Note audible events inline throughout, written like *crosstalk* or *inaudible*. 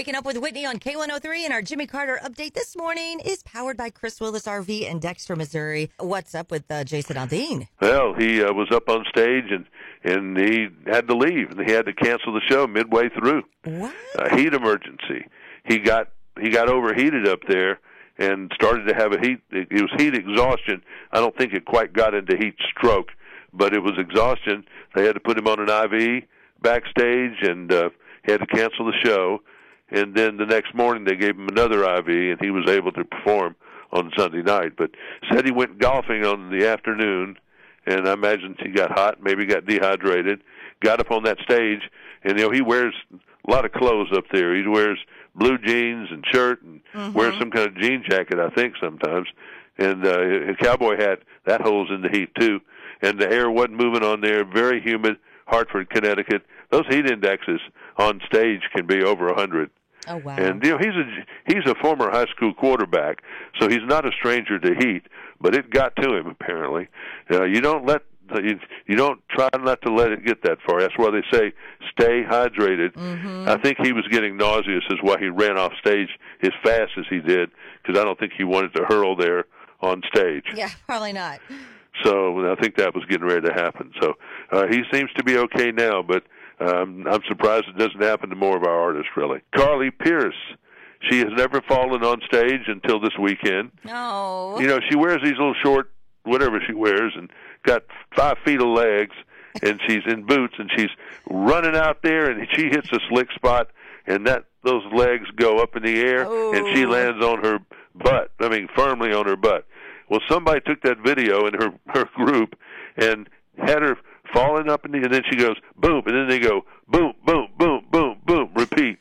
Waking up with Whitney on K103 and our Jimmy Carter update this morning is powered by Chris Willis RV in Dexter, Missouri. What's up with uh, Jason Aldean? Well, he uh, was up on stage and and he had to leave and he had to cancel the show midway through. What? A heat emergency. He got he got overheated up there and started to have a heat. It was heat exhaustion. I don't think it quite got into heat stroke, but it was exhaustion. They had to put him on an IV backstage and uh, he had to cancel the show and then the next morning they gave him another IV, and he was able to perform on Sunday night. But said he went golfing on the afternoon, and I imagine he got hot, maybe got dehydrated, got up on that stage, and you know he wears a lot of clothes up there. He wears blue jeans and shirt, and Mhm. wears some kind of jean jacket, I think sometimes, and uh, a cowboy hat that holds in the heat too. And the air wasn't moving on there. Very humid. Hartford, Connecticut. Those heat indexes on stage can be over a hundred. Oh, wow. And you know he's a he's a former high school quarterback, so he's not a stranger to heat. But it got to him apparently. Uh, you don't let you, you don't try not to let it get that far. That's why they say stay hydrated. Mm-hmm. I think he was getting nauseous, is why he ran off stage as fast as he did, because I don't think he wanted to hurl there on stage. yeah, probably not. So I think that was getting ready to happen. So uh, he seems to be okay now, but um, I'm surprised it doesn't happen to more of our artists, really. Carly Pearce, she has never fallen on stage until this weekend. No. You know, she wears these little short, whatever she wears, and got five feet of legs, and *laughs* she's in boots, and she's running out there, and she hits a slick spot, and that those legs go up in the air, and she Oh. lands on her butt. I mean, firmly on her butt. Well, somebody took that video in her her group and had her falling up in the, and then she goes boom, and then they go boom, boom, boom, boom, boom, repeat,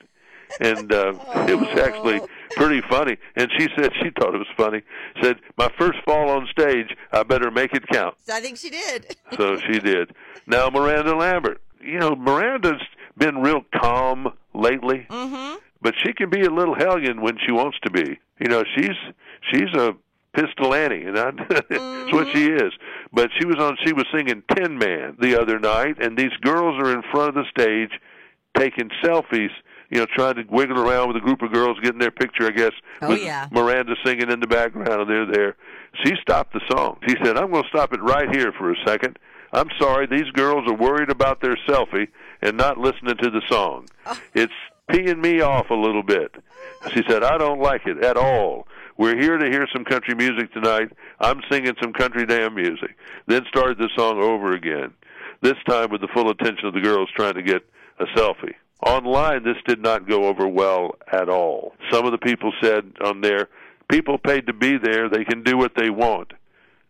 and uh, it was actually pretty funny. And she said she thought it was funny. Said my first fall on stage, I better make it count. I think she did. *laughs* So she did. Now Miranda Lambert, you know Miranda's been real calm lately Mm-hmm. but she can be a little hellion when she wants to be. You know, she's she's a pistol Annie, and I, *laughs* that's what she is. But she was on. She was singing Tin Man the other night, and these girls are in front of the stage taking selfies. You know, trying to wiggle around with a group of girls, getting their picture. I guess Oh, with yeah. Miranda singing in the background, and they're there. She stopped the song. She said, "I'm going to stop it right here for a second. I'm sorry, these girls are worried about their selfie and not listening to the song. Oh. It's peeing me off a little bit. She said, I don't like it at all. We're here to hear some country music tonight. I'm singing some country damn music. Then started the song over again, this time with the full attention of the girls trying to get a selfie. Online, this did not go over well at all. Some of the people said on there, people paid to be there, they can do what they want.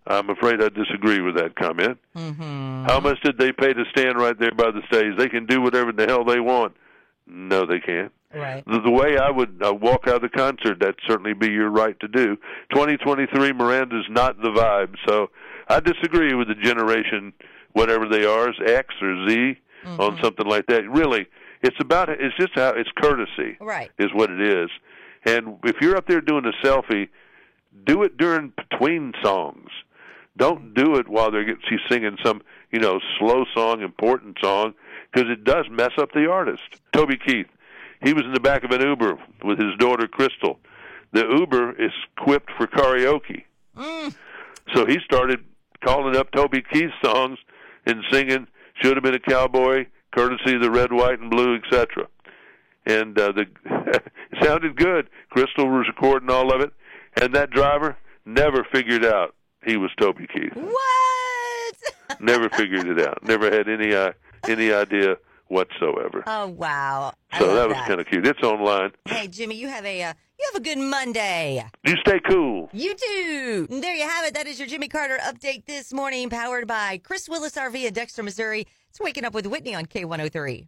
I'm afraid I disagree with that comment. Mm-hmm. How much did they pay to stand right there by the stage? They can do whatever the hell they want. No, they can't. Right. The, the way I would uh, walk out of the concert, that'd certainly be your right to do. 2023, Miranda's not the vibe, so I disagree with the generation, whatever they are, is X or Z, on something like that. Really, it's about it's just how it's courtesy Right. is what it is. And if you're up there doing a selfie, do it during between songs. Don't do it while they're get, she's singing some you know slow song, important song, because it does mess up the artist. Toby Keith, he was in the back of an Uber with his daughter Crystal. The Uber is equipped for karaoke, Mm. so he started calling up Toby Keith songs and singing "Should Have Been a Cowboy," courtesy of the Red, White, and Blue, etc. And uh, the *laughs* it sounded good. Crystal was recording all of it, and that driver never figured out he was Toby Keith. What? *laughs* Never figured it out. Never had any uh, any idea whatsoever. oh wow. I So that was kind of cute. It's online. Hey Jimmy, you have a uh, you have a good Monday. You stay cool. You too. And there you have it. That is your Jimmy Carter update this morning, powered by Chris Willis RV in Dexter, Missouri. It's waking up with Whitney on K103.